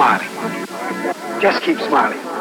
smiling. Just keep smiling.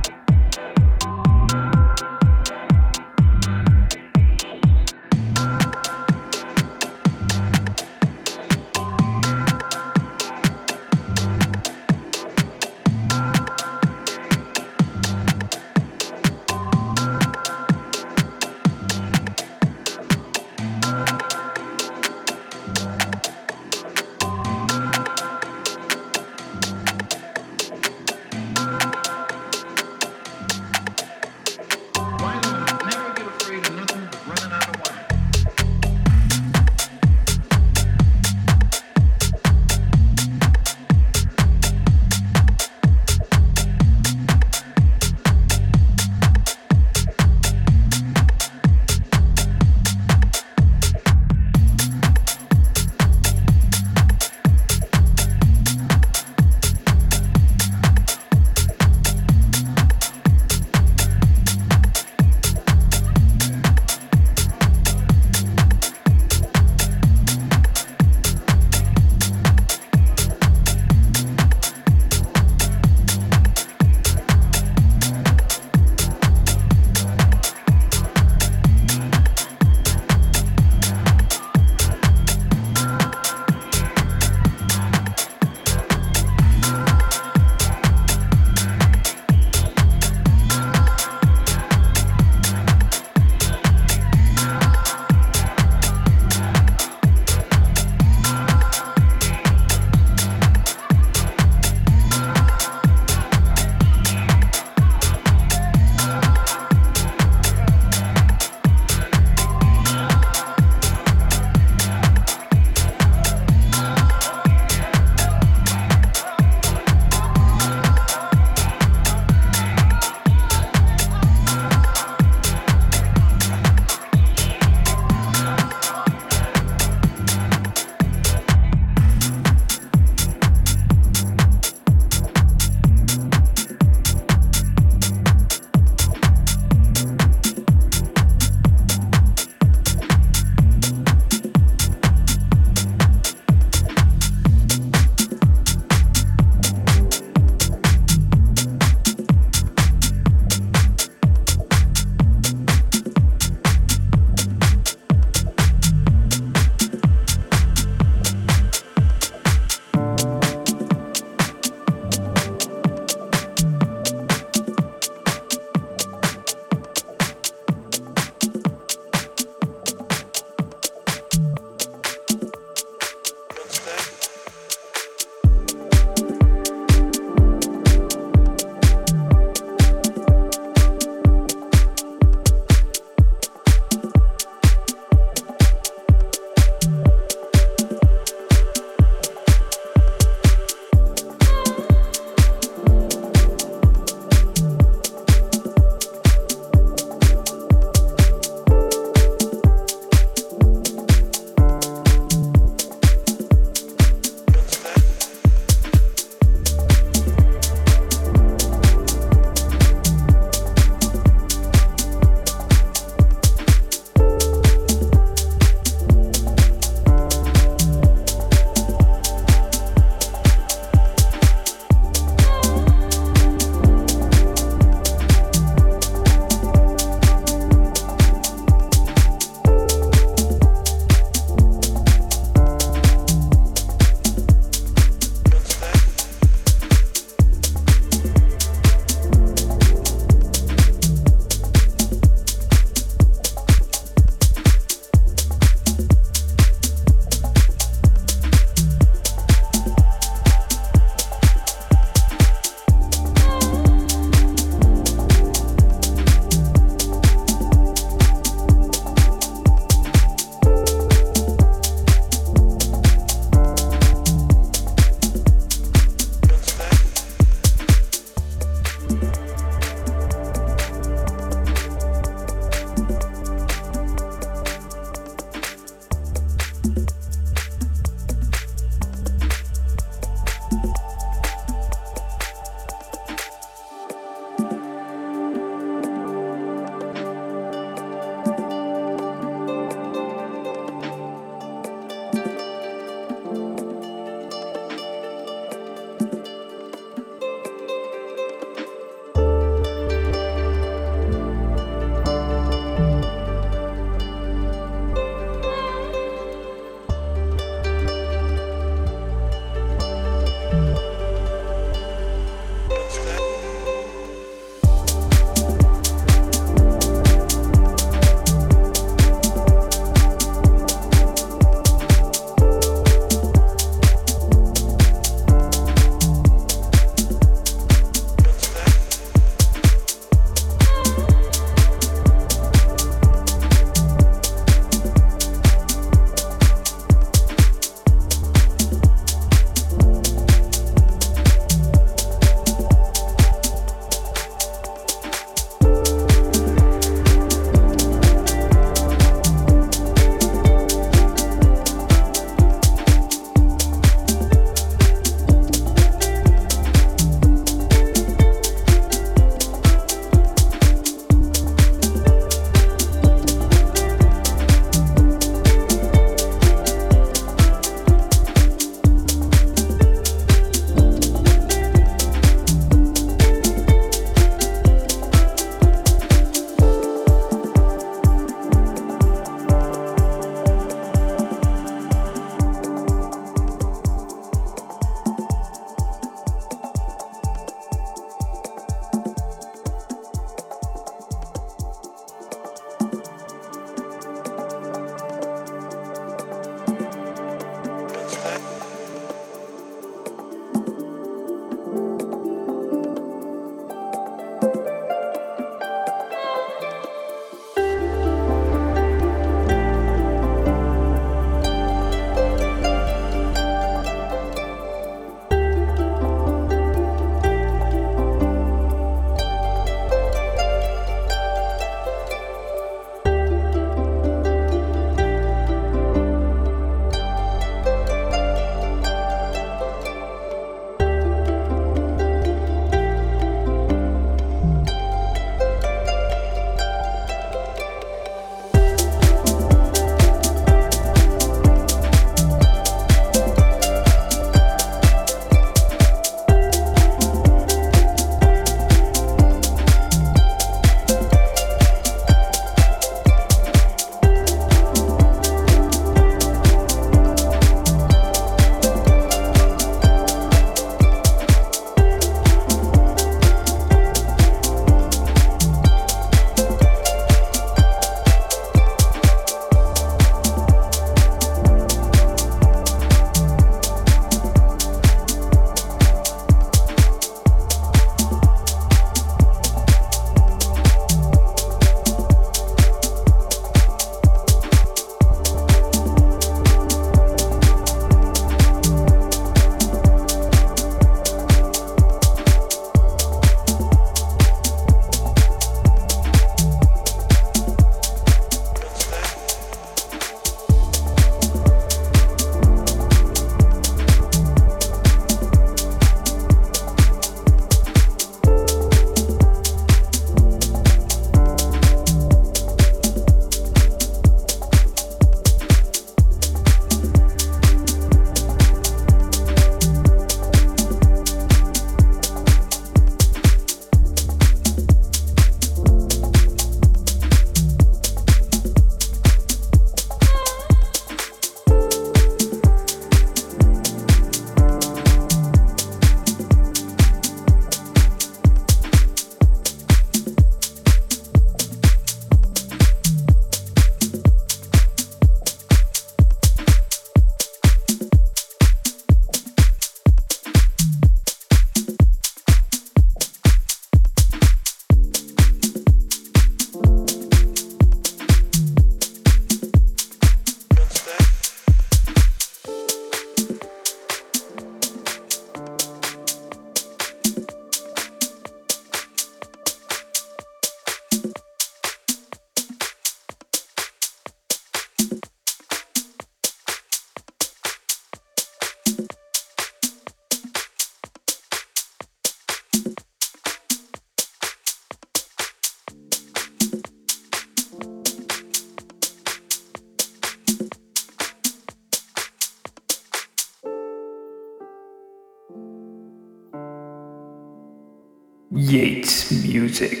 Yates Music.